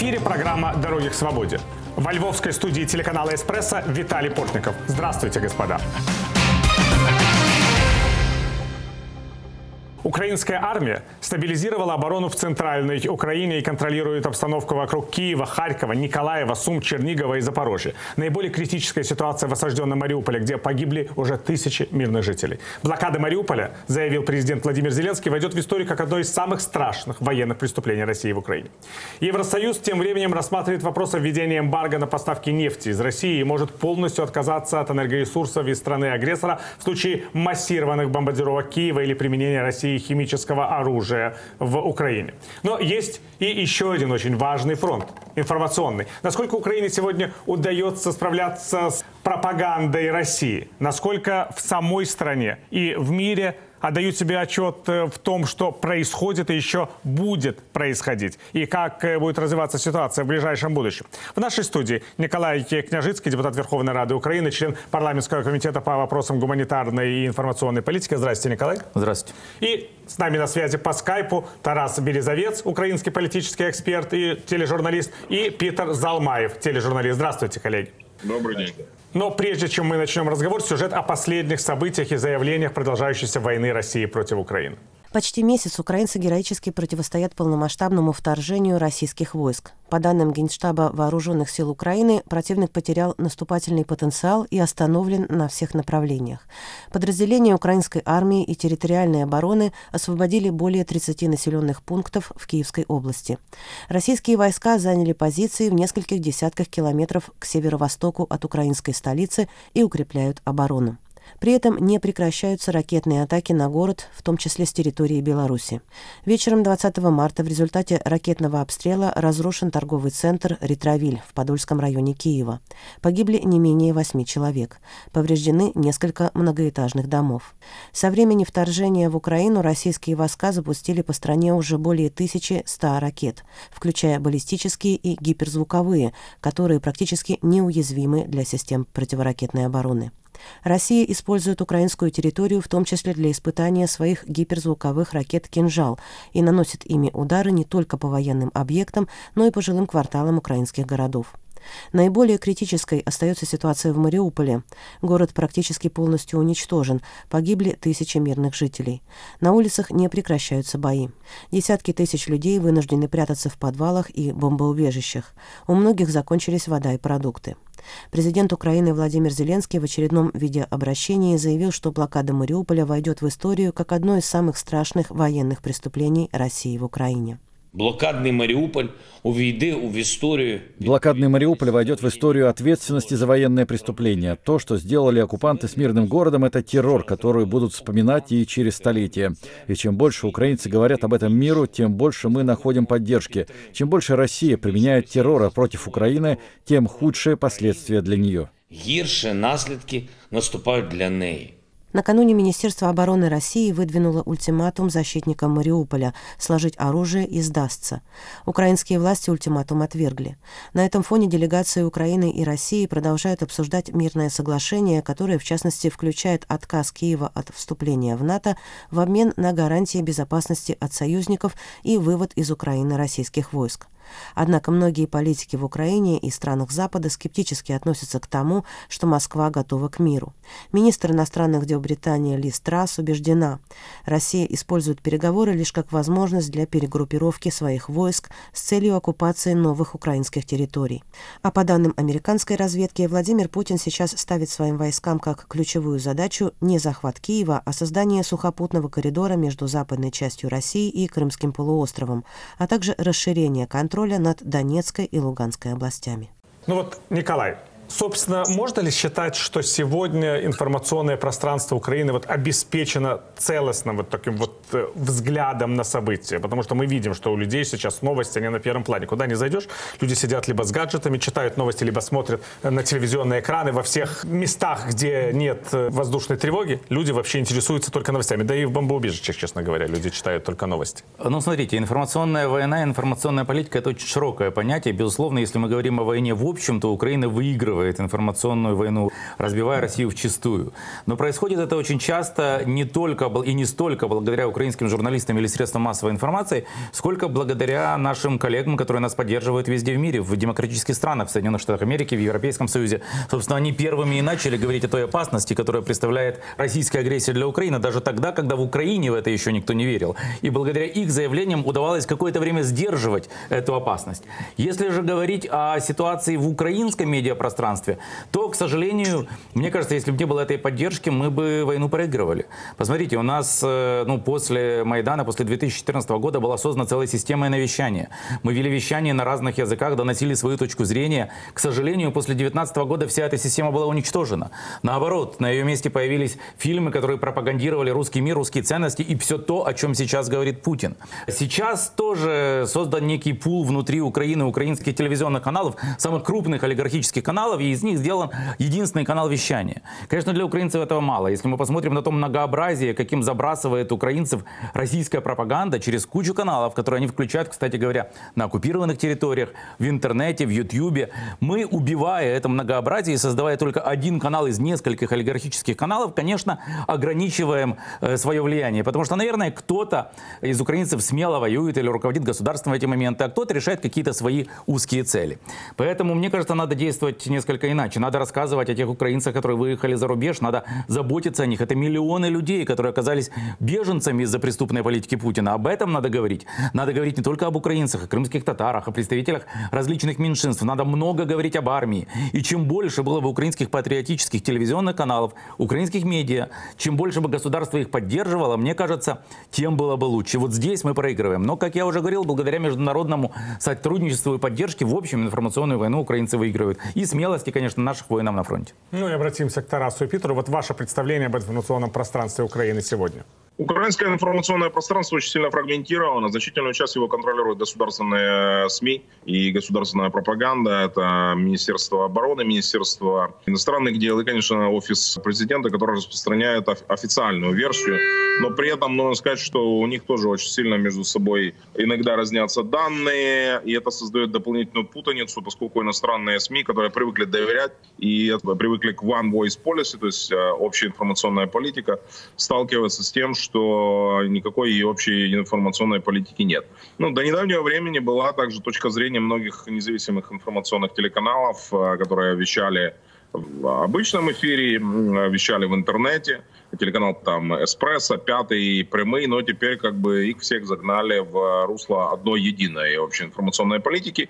эфире программа «Дороги к свободе». Во львовской студии телеканала «Эспрессо» Виталий Портников. Здравствуйте, господа. Украинская армия стабилизировала оборону в центральной Украине и контролирует обстановку вокруг Киева, Харькова, Николаева, Сум, Чернигова и Запорожья. Наиболее критическая ситуация в осажденном Мариуполе, где погибли уже тысячи мирных жителей. Блокада Мариуполя, заявил президент Владимир Зеленский, войдет в историю как одно из самых страшных военных преступлений России в Украине. Евросоюз тем временем рассматривает вопрос о введении эмбарго на поставки нефти из России и может полностью отказаться от энергоресурсов из страны-агрессора в случае массированных бомбардировок Киева или применения России России химического оружия в Украине. Но есть и еще один очень важный фронт – информационный. Насколько Украине сегодня удается справляться с пропагандой России? Насколько в самой стране и в мире – отдают себе отчет э, в том, что происходит и еще будет происходить, и как э, будет развиваться ситуация в ближайшем будущем. В нашей студии Николай Княжицкий, депутат Верховной Рады Украины, член парламентского комитета по вопросам гуманитарной и информационной политики. Здравствуйте, Николай. Здравствуйте. И с нами на связи по скайпу Тарас Березовец, украинский политический эксперт и тележурналист, и Питер Залмаев, тележурналист. Здравствуйте, коллеги. Добрый день. Но прежде чем мы начнем разговор, сюжет о последних событиях и заявлениях продолжающейся войны России против Украины. Почти месяц украинцы героически противостоят полномасштабному вторжению российских войск. По данным Генштаба Вооруженных сил Украины, противник потерял наступательный потенциал и остановлен на всех направлениях. Подразделения украинской армии и территориальной обороны освободили более 30 населенных пунктов в Киевской области. Российские войска заняли позиции в нескольких десятках километров к северо-востоку от украинской столицы и укрепляют оборону. При этом не прекращаются ракетные атаки на город, в том числе с территории Беларуси. Вечером 20 марта в результате ракетного обстрела разрушен торговый центр «Ретровиль» в Подольском районе Киева.Погибли не менее восьми человек. Повреждены несколько многоэтажных домов. Со времени вторжения в Украину российские войска запустили по стране уже более 1100 ракет, включая баллистические и гиперзвуковые, которые практически неуязвимы для систем противоракетной обороны. Россия использует украинскую территорию в том числе для испытания своих гиперзвуковых ракет «Кинжал» и наносит ими удары не только по военным объектам, но и по жилым кварталам украинских городов. Наиболее критической остается ситуация в Мариуполе. Город практически полностью уничтожен, погибли тысячи мирных жителей. На улицах не прекращаются бои. Десятки тысяч людей вынуждены прятаться в подвалах и бомбоубежищах. У многих закончились вода и продукты. Президент Украины Владимир Зеленский в очередном видеообращении заявил, что блокада Мариуполя войдет в историю как одно из самых страшных военных преступлений России в Украине. Блокадный Мариуполь увійде в историю. Блокадный Мариуполь войдет в историю ответственности за военное преступление. То, что сделали оккупанты с мирным городом, это террор, который будут вспоминать и через столетия. И чем больше украинцы говорят об этом миру, тем больше мы находим поддержки. Чем больше Россия применяет террора против Украины, тем худшие последствия для нее. Гірші наслідки наступають для неї. Накануне Министерство обороны России выдвинуло ультиматум защитникам Мариуполя сложить оружие и сдастся. Украинские власти ультиматум отвергли. На этом фоне делегации Украины и России продолжают обсуждать мирное соглашение, которое, в частности, включает отказ Киева от вступления в НАТО в обмен на гарантии безопасности от союзников и вывод из Украины российских войск. Однако многие политики в Украине и странах Запада скептически относятся к тому, что Москва готова к миру. Министр иностранных дел Британии Ли Страс убеждена, Россия использует переговоры лишь как возможность для перегруппировки своих войск с целью оккупации новых украинских территорий. А по данным американской разведки, Владимир Путин сейчас ставит своим войскам как ключевую задачу не захват Киева, а создание сухопутного коридора между западной частью России и Крымским полуостровом, а также расширение контроля контроля над Донецкой и Луганской областями. Ну вот, Николай, Собственно, можно ли считать, что сегодня информационное пространство Украины вот обеспечено целостным вот таким вот э, взглядом на события? Потому что мы видим, что у людей сейчас новости, они на первом плане. Куда не зайдешь, люди сидят либо с гаджетами, читают новости, либо смотрят на телевизионные экраны. Во всех местах, где нет э, воздушной тревоги, люди вообще интересуются только новостями. Да и в бомбоубежищах, честно говоря, люди читают только новости. Ну, смотрите, информационная война, информационная политика – это очень широкое понятие. Безусловно, если мы говорим о войне в общем, то Украина выигрывает проигрывает информационную войну, разбивая Россию в чистую. Но происходит это очень часто не только и не столько благодаря украинским журналистам или средствам массовой информации, сколько благодаря нашим коллегам, которые нас поддерживают везде в мире, в демократических странах, в Соединенных Штатах Америки, в Европейском Союзе. Собственно, они первыми и начали говорить о той опасности, которая представляет российская агрессия для Украины, даже тогда, когда в Украине в это еще никто не верил. И благодаря их заявлениям удавалось какое-то время сдерживать эту опасность. Если же говорить о ситуации в украинском медиапространстве, то, к сожалению, мне кажется, если бы не было этой поддержки, мы бы войну проигрывали. Посмотрите, у нас э, ну, после Майдана, после 2014 года была создана целая система навещания. Мы вели вещание на разных языках, доносили свою точку зрения. К сожалению, после 2019 года вся эта система была уничтожена. Наоборот, на ее месте появились фильмы, которые пропагандировали русский мир, русские ценности и все то, о чем сейчас говорит Путин. Сейчас тоже создан некий пул внутри Украины, украинских телевизионных каналов, самых крупных олигархических каналов, и из них сделан единственный канал вещания. Конечно, для украинцев этого мало. Если мы посмотрим на то многообразие, каким забрасывает украинцев российская пропаганда через кучу каналов, которые они включают, кстати говоря, на оккупированных территориях, в интернете, в Ютьюбе, мы, убивая это многообразие и создавая только один канал из нескольких олигархических каналов, конечно, ограничиваем э, свое влияние. Потому что, наверное, кто-то из украинцев смело воюет или руководит государством в эти моменты, а кто-то решает какие-то свои узкие цели. Поэтому, мне кажется, надо действовать несколько иначе. Надо рассказывать о тех украинцах, которые выехали за рубеж, надо заботиться о них. Это миллионы людей, которые оказались беженцами из-за преступной политики Путина. Об этом надо говорить. Надо говорить не только об украинцах, о крымских татарах, о представителях различных меньшинств. Надо много говорить об армии. И чем больше было бы украинских патриотических телевизионных каналов, украинских медиа, чем больше бы государство их поддерживало, мне кажется, тем было бы лучше. Вот здесь мы проигрываем. Но, как я уже говорил, благодаря международному сотрудничеству и поддержке, в общем, информационную войну украинцы выигрывают. И смелости, конечно, наших воинов на фронте. Ну и обратимся к Тарасу и Питеру. Вот ваше представление об информационном пространстве Украины сегодня. Украинское информационное пространство очень сильно фрагментировано. Значительную часть его контролируют государственные СМИ и государственная пропаганда. Это Министерство обороны, Министерство иностранных дел и, конечно, Офис президента, который распространяет официальную версию. Но при этом нужно сказать, что у них тоже очень сильно между собой иногда разнятся данные, и это создает дополнительную путаницу, поскольку иностранные СМИ, которые привыкли доверять и привыкли к one voice policy, то есть э, общая информационная политика, сталкиваются с тем, что что никакой общей информационной политики нет. Ну, до недавнего времени была также точка зрения многих независимых информационных телеканалов, э, которые вещали в обычном эфире, вещали в интернете. Телеканал там «Эспрессо», «Пятый», «Прямый», но теперь как бы их всех загнали в русло одной единой общей информационной политики.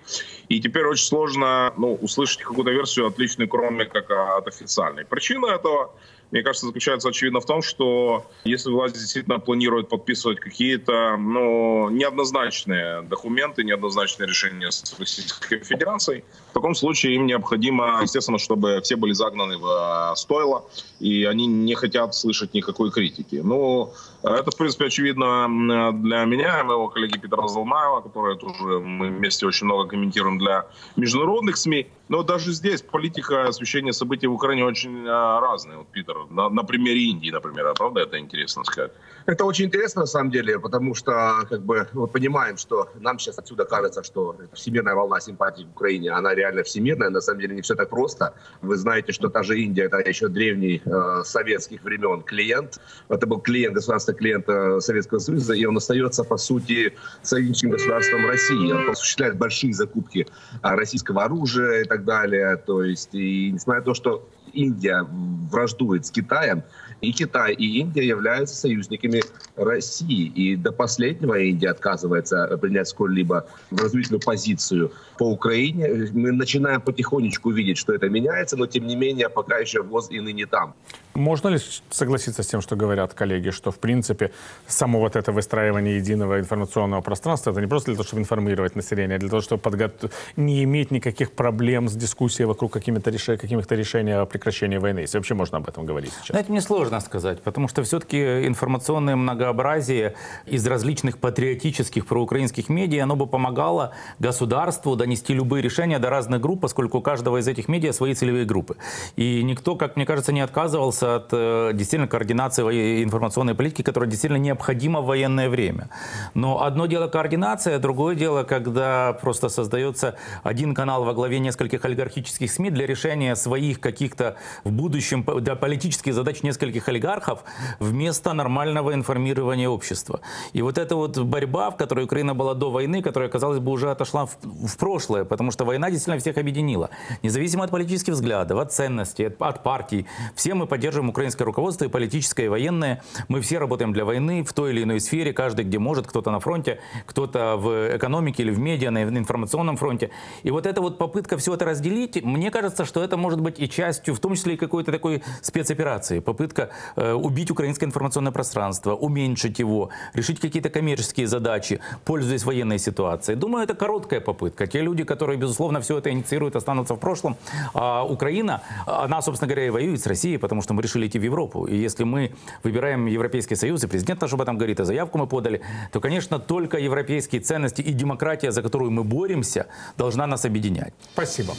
И теперь очень сложно ну, услышать какую-то версию отличную, кроме как от официальной. Причина этого мне кажется, заключается очевидно в том, что если власть действительно планирует подписывать какие-то ну, неоднозначные документы, неоднозначные решения с Российской Федерацией, в таком случае им необходимо, естественно, чтобы все были загнаны в э, стойло, и они не хотят слышать никакой критики. Ну, это, в принципе, очевидно для меня, моего коллеги Петра Залмаева, который тоже мы вместе очень много комментируем для международных СМИ. Но даже здесь политика освещения событий в Украине очень а, разная. Вот, Питер, на, на примере Индии, например, а правда это интересно сказать? Это очень интересно, на самом деле, потому что как бы мы понимаем, что нам сейчас отсюда кажется, что всемирная волна симпатии к Украине, она реально всемирная. На самом деле не все так просто. Вы знаете, что та же Индия, это еще древний э, советских времен клиент. Это был клиент государства, клиента Советского Союза, и он остается, по сути, союзничным государством России. Он осуществляет большие закупки российского оружия и так далее. То есть, и несмотря на то, что Индия враждует с Китаем, и Китай, и Индия являются союзниками России. И до последнего Индия отказывается принять сколь-либо разумительную позицию по Украине. Мы начинаем потихонечку видеть, что это меняется, но тем не менее пока еще ВОЗ и ныне там. Можно ли согласиться с тем, что говорят коллеги, что в принципе само вот это выстраивание единого информационного пространства, это не просто для того, чтобы информировать население, а для того, чтобы подго... не иметь никаких проблем с дискуссией вокруг каких-то решений, каких решений прекращения войны, если вообще можно об этом говорить сейчас? Знаете, мне сложно сказать, потому что все-таки информационное многообразие из различных патриотических проукраинских медиа, оно бы помогало государству донести любые решения до разных групп, поскольку у каждого из этих медиа свои целевые группы. И никто, как мне кажется, не отказывался от э, действительно координации информационной политики, которая действительно необходима в военное время. Но одно дело координация, другое дело, когда просто создается один канал во главе нескольких олигархических СМИ для решения своих каких-то в будущем для политических задач нескольких олигархов вместо нормального информирования общества. И вот эта вот борьба, в которой Украина была до войны, которая, казалось бы, уже отошла в, в прошлое, потому что война действительно всех объединила. Независимо от политических взглядов, от ценностей, от, от партий, все мы поддерживаем украинское руководство и политическое, и военное. Мы все работаем для войны в той или иной сфере, каждый где может, кто-то на фронте, кто-то в экономике или в медиа, на информационном фронте. И вот эта вот попытка все это разделить, мне кажется, что это может быть и частью, в том числе и какой-то такой спецоперации, попытка э, убить украинское информационное пространство, уменьшить его, решить какие-то коммерческие задачи, пользуясь военной ситуацией. Думаю, это короткая попытка. Те люди, которые, безусловно, все это инициируют, останутся в прошлом. А Украина, она, собственно говоря, и воюет с Россией, потому что мы решили идти в Европу. И если мы выбираем Европейский Союз, и президент наш об этом говорит, и заявку мы подали, то, конечно, только европейские ценности и демократия, за которую мы боремся, должна нас объединять. Спасибо.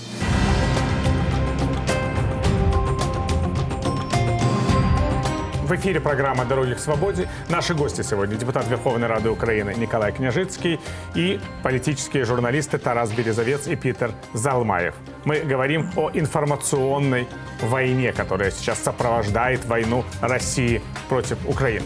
В эфире программа «Дороги к свободе». Наши гости сегодня – депутат Верховной Рады Украины Николай Княжицкий и политические журналисты Тарас Березовец и Питер Залмаев. Мы говорим о информационной войне, которая сейчас сопровождает войну России против Украины.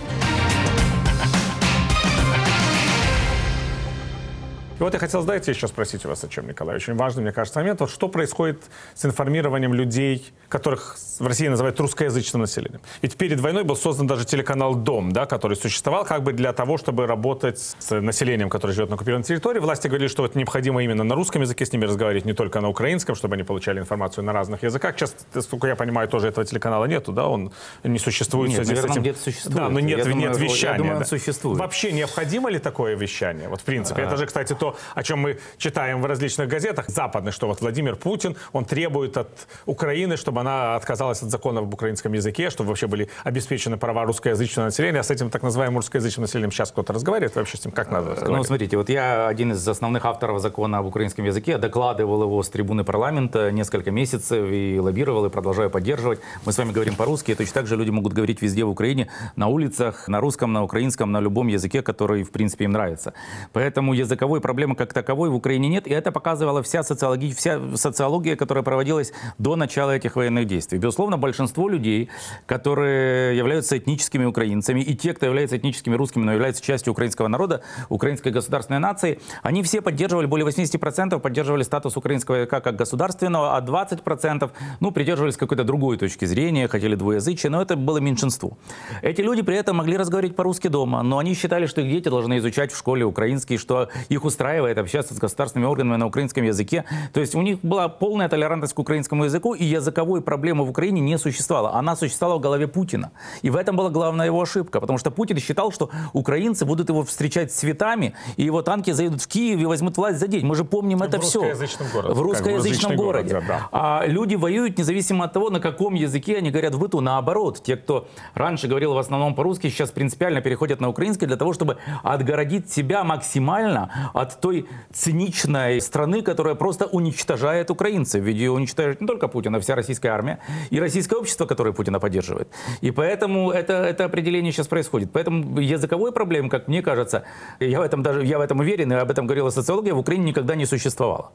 И вот я хотел, знаете, еще спросить у вас о чем, Николай. Очень важный, мне кажется, момент. Вот что происходит с информированием людей, которых в России называют русскоязычным населением? Ведь перед войной был создан даже телеканал «Дом», да, который существовал как бы для того, чтобы работать с населением, которое живет на оккупированной территории. Власти говорили, что это необходимо именно на русском языке с ними разговаривать, не только на украинском, чтобы они получали информацию на разных языках. Сейчас, насколько я понимаю, тоже этого телеканала нету, да, он не существует. Нет, наверное, этим. где-то существует. Да, но нет, я нет думаю, вещания. Я думаю, да. он существует. Вообще необходимо ли такое вещание? Вот в принципе, а... это же, кстати, то, о чем мы читаем в различных газетах западных, что вот Владимир Путин, он требует от Украины, чтобы она отказалась от закона об украинском языке, чтобы вообще были обеспечены права русскоязычного населения. А с этим так называемым русскоязычным населением сейчас кто-то разговаривает? Вообще с ним как надо разговаривать? Ну, смотрите, вот я один из основных авторов закона об украинском языке, докладывал его с трибуны парламента несколько месяцев и лоббировал, и продолжаю поддерживать. Мы с вами говорим по-русски, и точно так же люди могут говорить везде в Украине, на улицах, на русском, на украинском, на любом языке, который, в принципе, им нравится. Поэтому языковой проблемы как таковой в Украине нет, и это показывала вся социология, вся социология, которая проводилась до начала этих военных действий. Безусловно, большинство людей, которые являются этническими украинцами, и те, кто является этническими русскими, но являются частью украинского народа, украинской государственной нации, они все поддерживали, более 80% поддерживали статус украинского языка как государственного, а 20% ну, придерживались какой-то другой точки зрения, хотели двуязычия, но это было меньшинство. Эти люди при этом могли разговаривать по-русски дома, но они считали, что их дети должны изучать в школе украинский, что их устраивает общаться с государственными органами на украинском языке. То есть у них была полная толерантность к украинскому языку, и языковой проблемы в Украине не существовало. Она существовала в голове Путина. И в этом была главная его ошибка, потому что Путин считал, что украинцы будут его встречать цветами, и его танки заедут в Киев и возьмут власть за день. Мы же помним это в все. Русскоязычном городе. В русскоязычном городе. городе да. А люди воюют независимо от того, на каком языке они говорят в быту. Наоборот, те, кто раньше говорил в основном по-русски, сейчас принципиально переходят на украинский для того, чтобы отгородить себя максимально от той циничной страны, которая просто уничтожает украинцев. Ведь ее уничтожает не только Путин, а вся российская армия и российское общество, которое Путина поддерживает. И поэтому это, это определение сейчас происходит. Поэтому языковой проблемы, как мне кажется, я в этом даже я в этом уверен, и об этом говорила социология, в Украине никогда не существовало.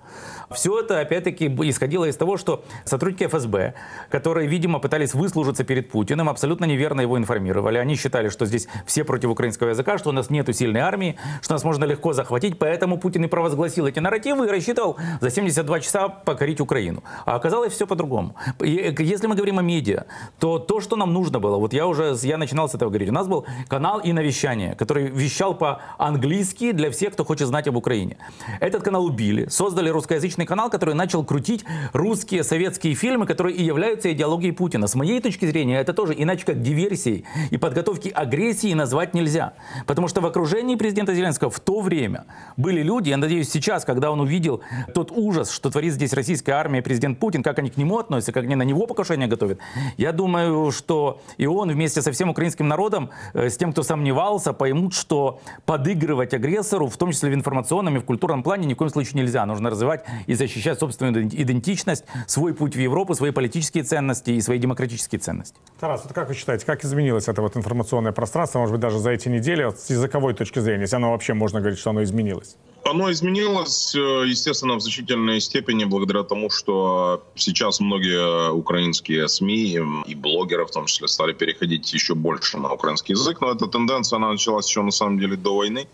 Все это, опять-таки, исходило из того, что сотрудники ФСБ, которые, видимо, пытались выслужиться перед Путиным, абсолютно неверно его информировали. Они считали, что здесь все против украинского языка, что у нас нет сильной армии, что нас можно легко захватить, поэтому Путин и провозгласил эти нарративы и рассчитывал за 72 часа покорить Украину. А оказалось все по-другому. Если мы говорим о медиа, то то, что нам нужно было, вот я уже, я начинал с этого говорить, у нас был канал и навещание, который вещал по-английски для всех, кто хочет знать об Украине. Этот канал убили, создали русскоязычный канал, который начал крутить русские советские фильмы, которые и являются идеологией Путина. С моей точки зрения, это тоже иначе как диверсией и подготовки агрессии назвать нельзя. Потому что в окружении президента Зеленского в то время были были люди, я надеюсь, сейчас, когда он увидел тот ужас, что творит здесь российская армия президент Путин, как они к нему относятся, как они на него покушение готовят, я думаю, что и он вместе со всем украинским народом, э, с тем, кто сомневался, поймут, что подыгрывать агрессору, в том числе в информационном и в культурном плане, ни в коем случае нельзя. Нужно развивать и защищать собственную идентичность, свой путь в Европу, свои политические ценности и свои демократические ценности. Тарас, вот как вы считаете, как изменилось это вот информационное пространство, может быть, даже за эти недели, вот с языковой точки зрения, если оно вообще можно говорить, что оно изменилось? Оно изменилось, э, естественно, в значительной степени благодаря тому, что сейчас многие украинские СМИ и блогеры в том числе стали переходить еще больше на украинский язык. Но эта тенденция она началась еще на самом деле до войны.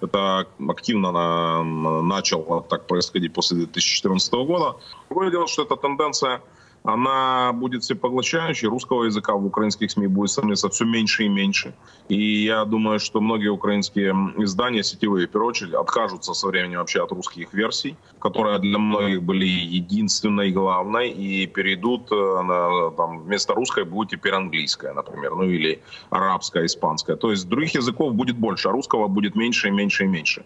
Это активно начало так происходить после 2014 года. Другое дело, что эта тенденция она будет всепоглощающей. Русского языка в украинских СМИ будет становиться все меньше и меньше. И я думаю, что многие украинские издания, сетевые, в первую очередь, откажутся со временем вообще от русских версий, которые для многих были единственной, главной, и перейдут э, на, там, вместо русской будет теперь английская, например, ну или арабская, испанская. То есть других языков будет больше, а русского будет меньше и меньше и меньше.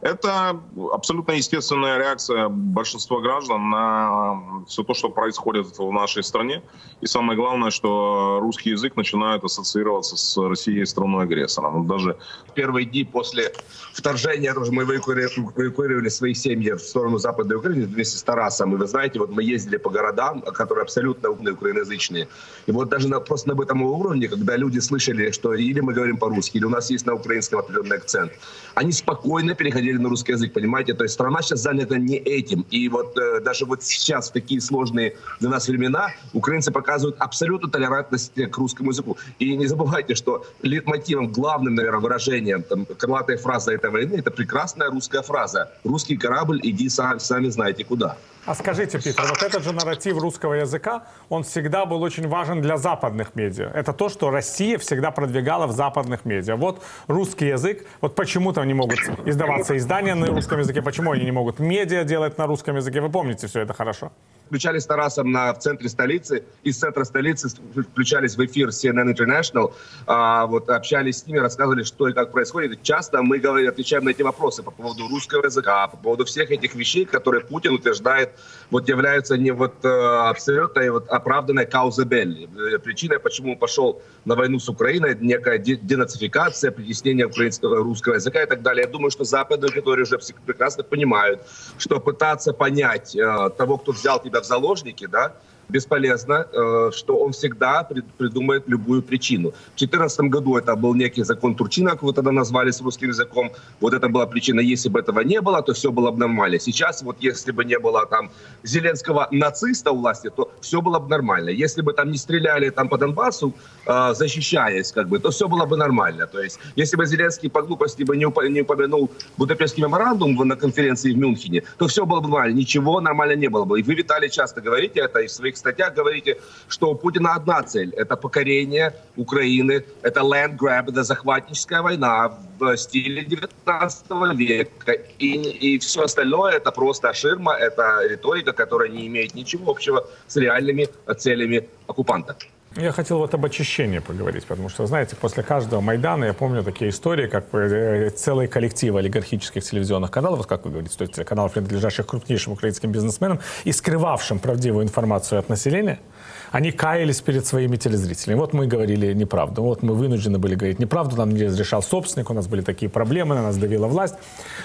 Это абсолютно естественная реакция большинства граждан на все то, что происходит в нашей стране. И самое главное, что русский язык начинает ассоциироваться с Россией страной-агрессором. Даже первые дни после вторжения тоже мы эвакуировали свои семьи в сторону Западной Украины вместе с Тарасом. И вы знаете, вот мы ездили по городам, которые абсолютно умные украиноязычные. И вот даже на, просто на этом уровне, когда люди слышали, что или мы говорим по-русски, или у нас есть на украинском определенный акцент, они спокойно переходили перевели на русский язык, понимаете? То есть страна сейчас занята не этим. И вот э, даже вот сейчас, в такие сложные для нас времена, украинцы показывают абсолютную толерантность к русскому языку. И не забывайте, что литмотивом, главным, наверное, выражением, там, крылатой фразы этой войны, это прекрасная русская фраза. «Русский корабль, иди сам, сами знаете куда». А скажите, Питер, вот этот же нарратив русского языка, он всегда был очень важен для западных медиа. Это то, что Россия всегда продвигала в западных медиа. Вот русский язык, вот почему-то они могут издаваться издания на русском языке, почему они не могут медиа делать на русском языке. Вы помните все это хорошо? Включались с Тарасом на, в центре столицы, из центра столицы включались в эфир CNN International, а, вот, общались с ними, рассказывали, что и как происходит. Часто мы говорим, отвечаем на эти вопросы по поводу русского языка, по поводу всех этих вещей, которые Путин утверждает, вот являются не вот э, абсолютно вот оправданной каузой Белли. Э, причиной, почему он пошел на войну с Украиной, некая денацификация, притеснение украинского русского языка и так далее. Я думаю, что западные которые уже прекрасно понимают, что пытаться понять э, того, кто взял тебя в заложники, да, бесполезно, э, что он всегда придумает любую причину. В 2014 году это был некий закон Турчина, как его тогда назвали с русским языком. Вот это была причина. Если бы этого не было, то все было бы нормально. Сейчас вот если бы не было там Зеленского нациста у власти, то все было бы нормально. Если бы там не стреляли там по Донбассу, э, защищаясь, как бы, то все было бы нормально. То есть, если бы Зеленский по глупости бы не упомянул Будапештский меморандум на конференции в Мюнхене, то все было бы нормально. Ничего нормально не было бы. И вы, Виталий, часто говорите это из своих статьях говорите, что у Путина одна цель – это покорение Украины, это land grab, это захватническая война в стиле 19 века. И, и все остальное – это просто ширма, это риторика, которая не имеет ничего общего с реальными целями оккупанта. Я хотел вот об очищении поговорить, потому что, знаете, после каждого Майдана я помню такие истории, как э, целые коллективы олигархических телевизионных каналов, как вы говорите, то есть каналов, принадлежащих крупнейшим украинским бизнесменам и скрывавшим правдивую информацию от населения – они каялись перед своими телезрителями. Вот мы говорили неправду, вот мы вынуждены были говорить неправду, нам не разрешал собственник, у нас были такие проблемы, на нас давила власть.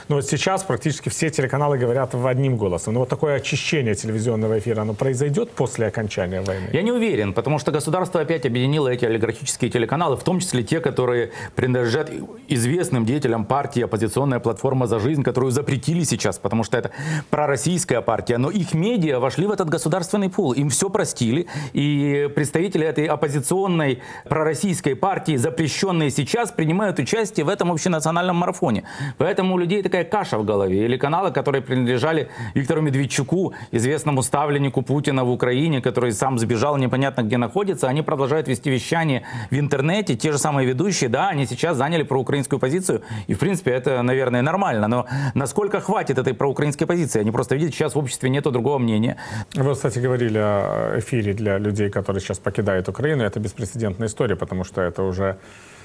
Но вот сейчас практически все телеканалы говорят в одним голосом. Но вот такое очищение телевизионного эфира, оно произойдет после окончания войны? Я не уверен, потому что государство опять объединило эти олигархические телеканалы, в том числе те, которые принадлежат известным деятелям партии «Оппозиционная платформа за жизнь», которую запретили сейчас, потому что это пророссийская партия. Но их медиа вошли в этот государственный пул, им все простили, и представители этой оппозиционной пророссийской партии, запрещенные сейчас, принимают участие в этом общенациональном марафоне. Поэтому у людей такая каша в голове. Или каналы, которые принадлежали Виктору Медведчуку, известному ставленнику Путина в Украине, который сам сбежал, непонятно где находится, они продолжают вести вещание в интернете. Те же самые ведущие, да, они сейчас заняли проукраинскую позицию. И, в принципе, это, наверное, нормально. Но насколько хватит этой проукраинской позиции? Они просто видят, сейчас в обществе нету другого мнения. Вы, кстати, говорили о эфире для людей, которые сейчас покидают Украину, это беспрецедентная история, потому что это уже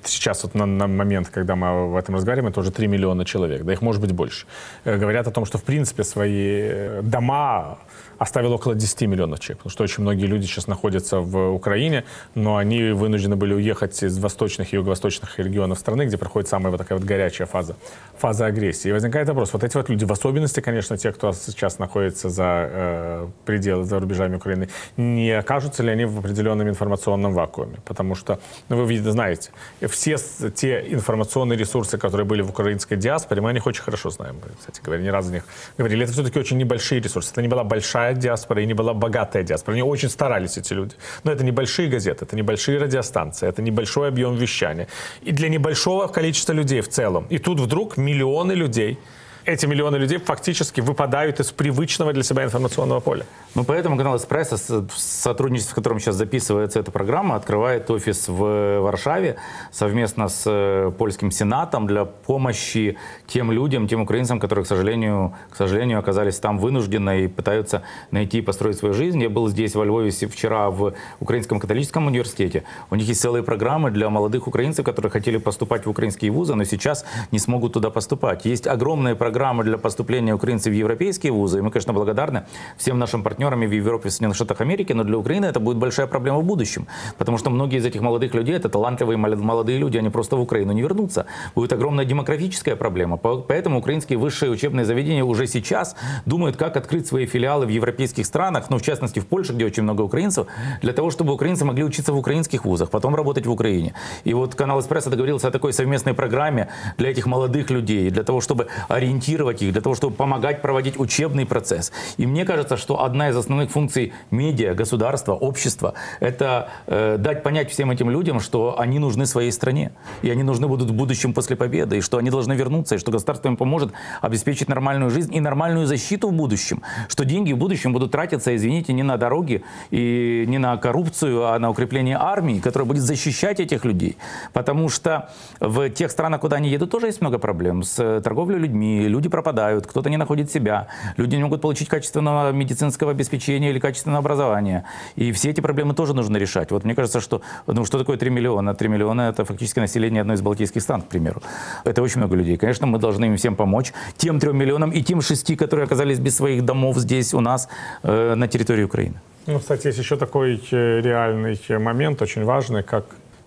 сейчас вот на, на момент, когда мы в этом разговариваем, это уже 3 миллиона человек, да их может быть больше. Э, говорят о том, что в принципе свои э, дома оставил около 10 миллионов человек, потому что очень многие люди сейчас находятся в Украине, но они вынуждены были уехать из восточных и юго-восточных регионов страны, где проходит самая вот такая вот горячая фаза, фаза агрессии. И возникает вопрос, вот эти вот люди, в особенности, конечно, те, кто сейчас находится за э, пределы, за рубежами Украины, не окажутся ли они в определенном информационном вакууме? Потому что, ну, вы видите, знаете, все те информационные ресурсы, которые были в украинской диаспоре, мы о них очень хорошо знаем, кстати говоря, не раз о них говорили. Это все-таки очень небольшие ресурсы. Это не была большая большая диаспора и не была богатая диаспора. Они очень старались, эти люди. Но это небольшие газеты, это небольшие радиостанции, это небольшой объем вещания. И для небольшого количества людей в целом. И тут вдруг миллионы людей – эти миллионы людей фактически выпадают из привычного для себя информационного поля. Ну, поэтому канал «Эспрессо», в сотрудничестве с которым сейчас записывается эта программа, открывает офис в Варшаве совместно с э, польским сенатом для помощи тем людям, тем украинцам, которые, к сожалению, к сожалению оказались там вынужденно и пытаются найти и построить свою жизнь. Я был здесь, во Львове, вчера в Украинском католическом университете. У них есть целые программы для молодых украинцев, которые хотели поступать в украинские вузы, но сейчас не смогут туда поступать. Есть огромные программы программы для поступления украинцев в европейские вузы. И мы, конечно, благодарны всем нашим партнерам в Европе и Соединенных Штатах Америки, но для Украины это будет большая проблема в будущем. Потому что многие из этих молодых людей, это талантливые молодые люди, они просто в Украину не вернутся. Будет огромная демографическая проблема. Поэтому украинские высшие учебные заведения уже сейчас думают, как открыть свои филиалы в европейских странах, ну, в частности, в Польше, где очень много украинцев, для того, чтобы украинцы могли учиться в украинских вузах, потом работать в Украине. И вот канал «Эспрессо» договорился о такой совместной программе для этих молодых людей, для того, чтобы ориентироваться ориентировать их, для того, чтобы помогать проводить учебный процесс. И мне кажется, что одна из основных функций медиа, государства, общества – это э, дать понять всем этим людям, что они нужны своей стране, и они нужны будут в будущем после победы, и что они должны вернуться, и что государство им поможет обеспечить нормальную жизнь и нормальную защиту в будущем, что деньги в будущем будут тратиться, извините, не на дороги и не на коррупцию, а на укрепление армии, которая будет защищать этих людей. Потому что в тех странах, куда они едут, тоже есть много проблем с торговлей людьми, люди пропадают, кто-то не находит себя, люди не могут получить качественного медицинского обеспечения или качественного образования. И все эти проблемы тоже нужно решать. Вот мне кажется, что ну, что такое 3 миллиона? 3 миллиона – это фактически население одной из балтийских стран, к примеру. Это очень много людей. Конечно, мы должны им всем помочь. Тем 3 миллионам и тем 6, которые оказались без своих домов здесь у нас э, на территории Украины. Ну, кстати, есть еще такой э, реальный момент, очень важный, как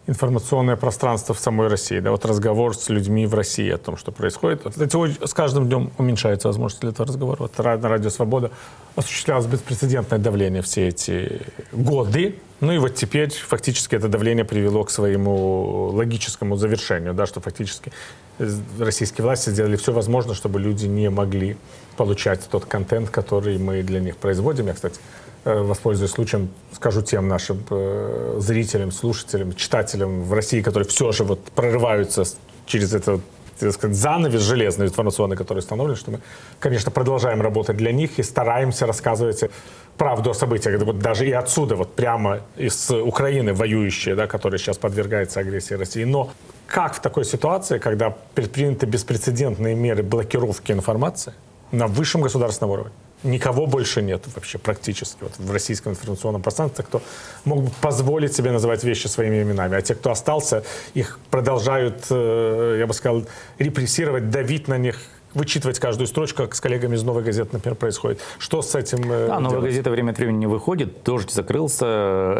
информационное пространство в самой России, да, вот разговор с людьми в России о том, что происходит. Кстати, с каждым днем уменьшается возможность для этого разговора. Вот на Радио Свобода осуществлялось беспрецедентное давление все эти годы, ну и вот теперь фактически это давление привело к своему логическому завершению, да, что фактически российские власти сделали все возможное, чтобы люди не могли получать тот контент, который мы для них производим. Я, кстати, Э, воспользуясь случаем, скажу тем нашим э, зрителям, слушателям, читателям в России, которые все же вот прорываются через сказать, занавес железный информационный, который установлен, что мы, конечно, продолжаем работать для них и стараемся рассказывать правду о событиях. Вот даже и отсюда, вот прямо из Украины воюющие, да, которые сейчас подвергаются агрессии России. Но как в такой ситуации, когда предприняты беспрецедентные меры блокировки информации на высшем государственном уровне, никого больше нет вообще практически вот, в российском информационном пространстве, кто мог бы позволить себе называть вещи своими именами. А те, кто остался, их продолжают, э, я бы сказал, репрессировать, давить на них вычитывать каждую строчку, как с коллегами из «Новой газеты», например, происходит. Что с этим э, Да, «Новая газета» время от времени не выходит, «Дождь» закрылся,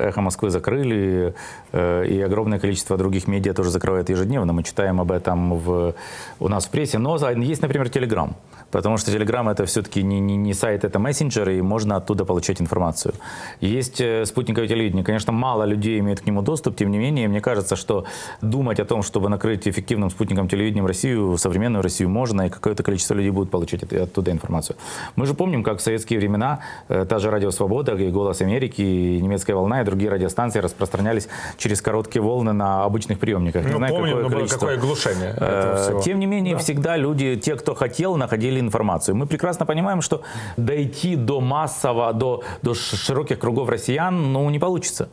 «Эхо Москвы» закрыли, э, и огромное количество других медиа тоже закрывают ежедневно. Мы читаем об этом в, у нас в прессе. Но есть, например, «Телеграм». Потому что Telegram это все-таки не, не, не сайт, это мессенджер, и можно оттуда получать информацию. Есть э, спутниковое телевидение. Конечно, мало людей имеют к нему доступ, тем не менее, мне кажется, что думать о том, чтобы накрыть эффективным спутником телевидением Россию, современную Россию можно, и какое-то количество людей будет получать оттуда информацию. Мы же помним, как в советские времена э, та же Радио Свобода, и Голос Америки, и Немецкая волна, и другие радиостанции распространялись через короткие волны на обычных приемниках. Не ну, знаю, помним, какое, какое глушение. Э, тем не менее, да. всегда люди, те, кто хотел, находили информацию. Мы прекрасно понимаем, что дойти до массового, до, до широких кругов россиян, ну, не получится.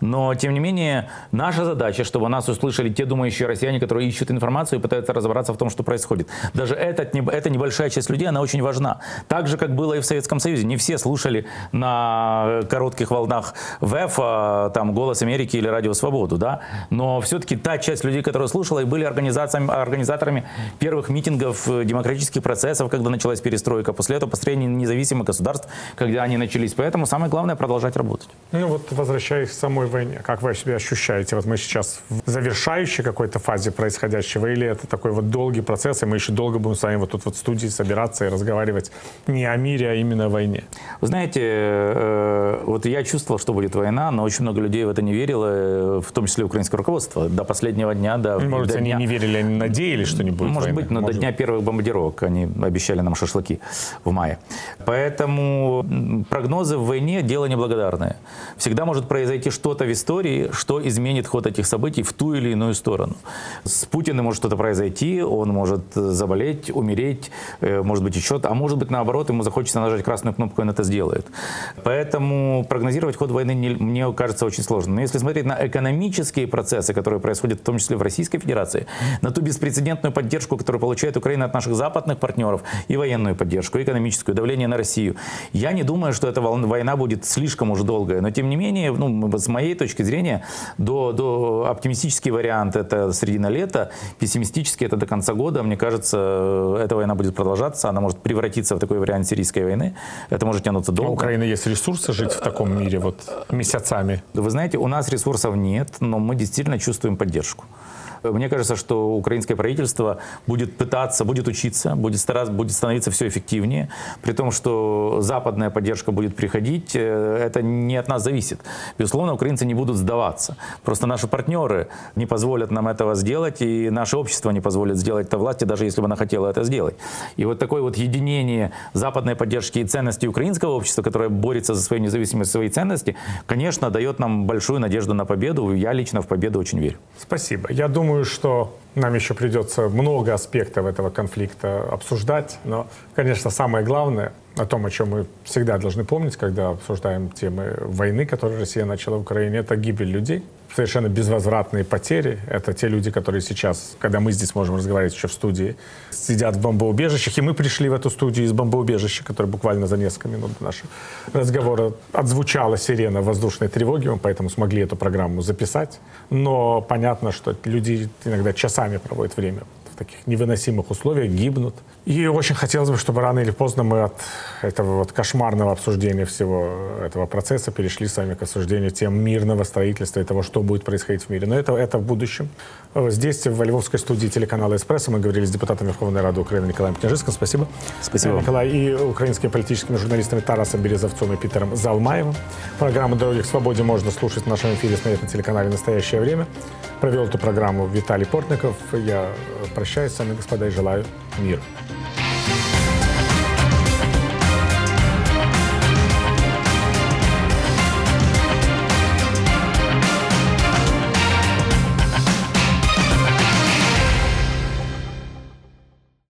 Но, тем не менее, наша задача, чтобы нас услышали те думающие россияне, которые ищут информацию и пытаются разобраться в том, что происходит. Даже эта небольшая часть людей, она очень важна. Так же, как было и в Советском Союзе. Не все слушали на коротких волнах ВЭФ, а, там, «Голос Америки» или «Радио Свободу», да? Но все-таки та часть людей, которая слушала и были организаторами первых митингов, э, демократических процессов, когда началась перестройка, после этого построение независимых государств, когда они начались. Поэтому самое главное продолжать работать. Ну вот возвращаясь к самой войне, как вы себя ощущаете? Вот мы сейчас в завершающей какой-то фазе происходящего или это такой вот долгий процесс, и мы еще долго будем с вами вот тут вот в студии собираться и разговаривать не о мире, а именно о войне? Вы знаете, э, вот я чувствовал, что будет война, но очень много людей в это не верило, в том числе украинское руководство. До последнего дня, до, Может, до они дня... не верили, они надеялись, что не будет Может войны? быть, но Может до дня первых бомбардировок они обещали нам шашлыки в мае. Поэтому прогнозы в войне – дело неблагодарное. Всегда может произойти что-то в истории, что изменит ход этих событий в ту или иную сторону. С Путиным может что-то произойти, он может э, заболеть, умереть, э, может быть еще, а может быть наоборот, ему захочется нажать красную кнопку, и он это сделает. Поэтому прогнозировать ход войны не- мне кажется очень сложно. Но если смотреть на экономические процессы, которые происходят в том числе в Российской Федерации, на ту беспрецедентную поддержку, которую получает Украина от наших западных партнеров, и военную поддержку, и экономическую, давление на Россию, я не думаю, что эта война будет слишком уж долгая. Но тем не менее, ну, с моей точки зрения, до, до оптимистический вариант это середина лета, пессимистический это до конца года. Мне кажется, эта война будет продолжаться, она может превратиться в такой вариант сирийской войны. Это может тянуться У долго. Украины есть ресурсы жить в таком мире вот месяцами? Вы знаете, у нас ресурсов нет, но мы действительно чувствуем поддержку. Мне кажется, что украинское правительство будет пытаться, будет учиться, будет стараться, будет становиться все эффективнее, при том, что западная поддержка будет приходить, э, это не от нас зависит. Безусловно, украинцы не будут сдаваться. Просто наши партнеры не позволят нам этого сделать, и наше общество не позволит сделать это власти, даже если бы она хотела это сделать. И вот такое вот единение западной поддержки и ценностей украинского общества, которое борется за свою независимость, свои ценности, конечно, дает нам большую надежду на победу. Я лично в победу очень верю. Спасибо. Я думаю, что нам еще придется много аспектов этого конфликта обсуждать, но, конечно, самое главное о том, о чем мы всегда должны помнить, когда обсуждаем темы войны, которую Россия начала в Украине, это гибель людей, совершенно безвозвратные потери. Это те люди, которые сейчас, когда мы здесь можем разговаривать еще в студии, сидят в бомбоубежищах, и мы пришли в эту студию из бомбоубежища, которое буквально за несколько минут до нашего разговора отзвучала сирена воздушной тревоги, мы поэтому смогли эту программу записать. Но понятно, что люди иногда часами проводят время в таких невыносимых условиях, гибнут. И очень хотелось бы, чтобы рано или поздно мы от этого вот кошмарного обсуждения всего этого процесса перешли с вами к обсуждению тем мирного строительства и того, что будет происходить в мире. Но это, это в будущем. Э, Здесь, в Львовской студии телеканала «Эспрессо» мы говорили с депутатом Верховной Рады Украины Николаем Княжицким. Спасибо. Спасибо. Э, Николай. И украинскими политическими журналистами Тарасом Березовцом и Питером Залмаевым. Программу «Дороги к свободе» можно слушать в нашем эфире смотреть на телеканале «Настоящее время». Провел эту программу Виталий Портников. Я э, прощаюсь с вами, господа, и желаю мира.